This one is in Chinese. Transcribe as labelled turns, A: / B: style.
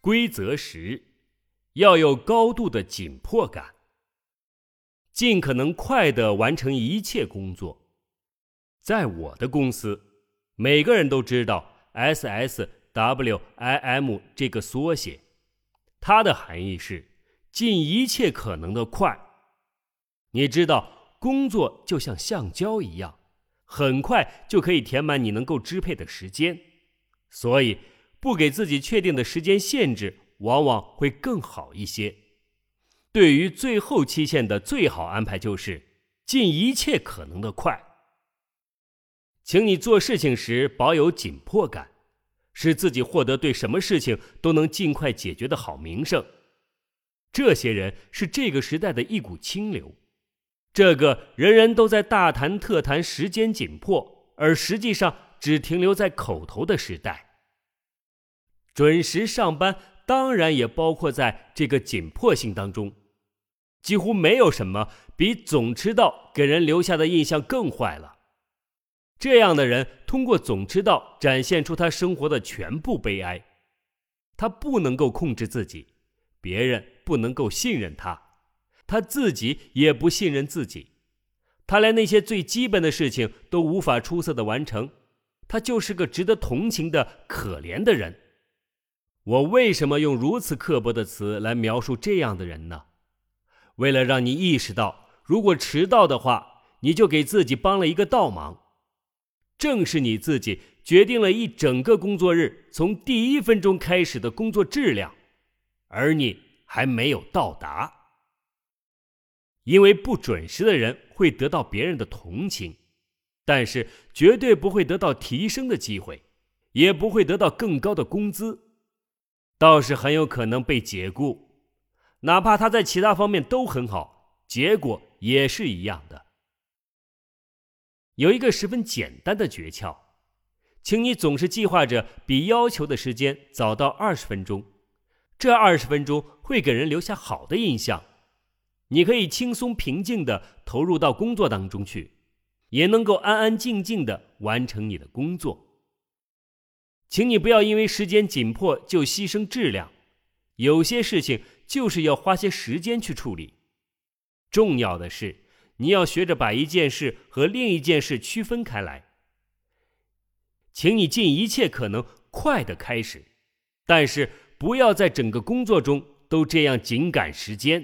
A: 规则十，要有高度的紧迫感，尽可能快的完成一切工作。在我的公司，每个人都知道 SSWIM 这个缩写，它的含义是尽一切可能的快。你知道，工作就像橡胶一样，很快就可以填满你能够支配的时间，所以不给自己确定的时间限制，往往会更好一些。对于最后期限的最好安排就是尽一切可能的快。请你做事情时保有紧迫感，使自己获得对什么事情都能尽快解决的好名声。这些人是这个时代的一股清流，这个人人都在大谈特谈时间紧迫，而实际上只停留在口头的时代。准时上班当然也包括在这个紧迫性当中。几乎没有什么比总迟到给人留下的印象更坏了。这样的人通过总迟到展现出他生活的全部悲哀。他不能够控制自己，别人不能够信任他，他自己也不信任自己。他连那些最基本的事情都无法出色的完成，他就是个值得同情的可怜的人。我为什么用如此刻薄的词来描述这样的人呢？为了让你意识到，如果迟到的话，你就给自己帮了一个倒忙。正是你自己决定了一整个工作日从第一分钟开始的工作质量，而你还没有到达。因为不准时的人会得到别人的同情，但是绝对不会得到提升的机会，也不会得到更高的工资，倒是很有可能被解雇，哪怕他在其他方面都很好，结果也是一样的。有一个十分简单的诀窍，请你总是计划着比要求的时间早到二十分钟，这二十分钟会给人留下好的印象。你可以轻松平静的投入到工作当中去，也能够安安静静的完成你的工作。请你不要因为时间紧迫就牺牲质量，有些事情就是要花些时间去处理。重要的是。你要学着把一件事和另一件事区分开来，请你尽一切可能快的开始，但是不要在整个工作中都这样紧赶时间。